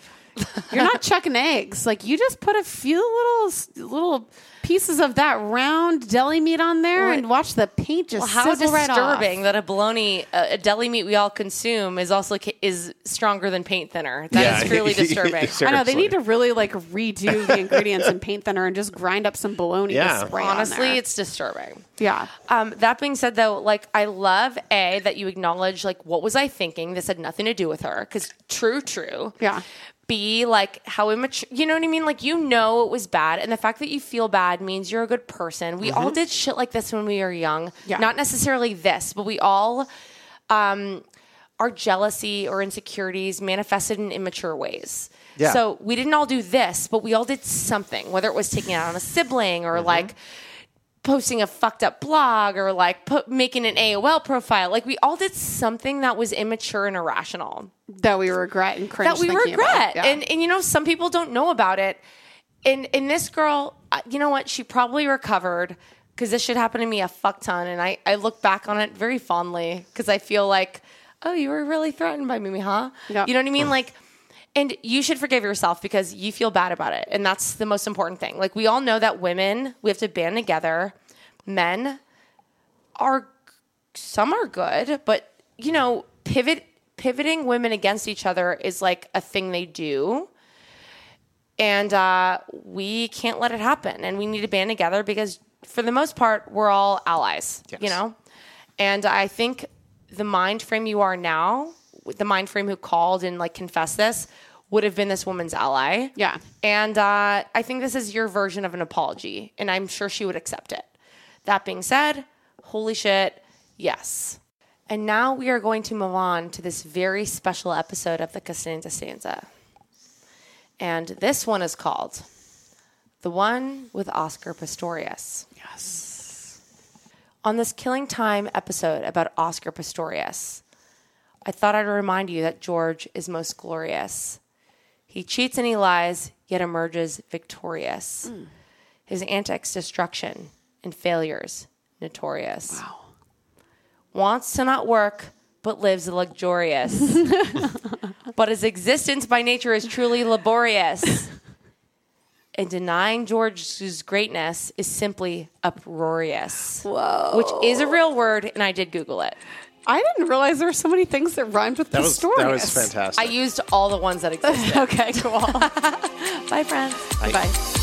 S1: you're not chucking eggs. Like you just put a few little little pieces of that round deli meat on there and watch the paint just
S2: well, how
S1: sizzle right off.
S2: disturbing that a bologna a, a deli meat we all consume is also ca- is stronger than paint thinner That is
S3: Yeah.
S2: truly disturbing
S1: I know they need to really like redo the ingredients in paint thinner and just grind up some bologna
S3: Yeah.
S1: to spray on
S2: honestly
S1: there.
S2: it's disturbing
S1: yeah.
S2: Um, that being said, though, like I love a that you acknowledge like what was I thinking? This had nothing to do with her because true, true.
S1: Yeah.
S2: B like how immature. You know what I mean? Like you know it was bad, and the fact that you feel bad means you're a good person. We all did shit like this when we were young.
S1: Mm-hmm. Yeah.
S2: Not necessarily this, but we all. Um, our jealousy or insecurities manifested in immature ways.
S3: Yeah.
S2: So we didn't all do this, but we all did something, whether it was taking out on a sibling or like posting a fucked up blog or like put, making an AOL profile. Like we all did something that was immature and irrational
S1: That we regret and cringe
S2: that we regret.
S1: about. Yeah.
S2: And and you know some people don't know about it. And and this girl, uh, you know what? She probably recovered because this shit happened to me a fuck ton, and I I look back on it very fondly because I feel like. oh, you were really threatened by me, huh?
S1: Yep.
S2: You know what I mean? Like, and you should forgive yourself because you feel bad about it. And that's the most important thing. Like, we all know that women, we have to band together. Men are, some are good, but, you know, pivot, pivoting women against each other is like a thing they do. And uh, we can't let it happen. And we need to band together because, for the most part, we're all allies, you know? And I think the mind frame you are now, the mind frame who called and like confessed this, would have been this woman's ally.
S1: Yeah.
S2: And uh, I think this is your version of an apology, and I'm sure she would accept it. That being said, holy shit, yes. And now we are going to move on to this very special episode of the Costanza Stanza. And this one is called The One with Oscar Pistorius.
S1: Yes.
S2: On this Killing Time episode about Oscar Pistorius, I thought I'd remind you that George is most glorious. He cheats and he lies, yet emerges victorious. His antics, destruction, and failures, notorious. Wow. Wants to not work, but lives luxurious. but his existence by nature is truly laborious. and denying George's greatness is simply uproarious.
S1: Whoa.
S2: Which is a real word, and I did Google it.
S1: I didn't realize there were so many things that rhymed with
S3: That was
S1: Pistorius.
S3: that was fantastic.
S2: I used all the ones that existed.
S1: okay, cool.
S2: Bye, friends.
S3: Bye.
S2: Bye.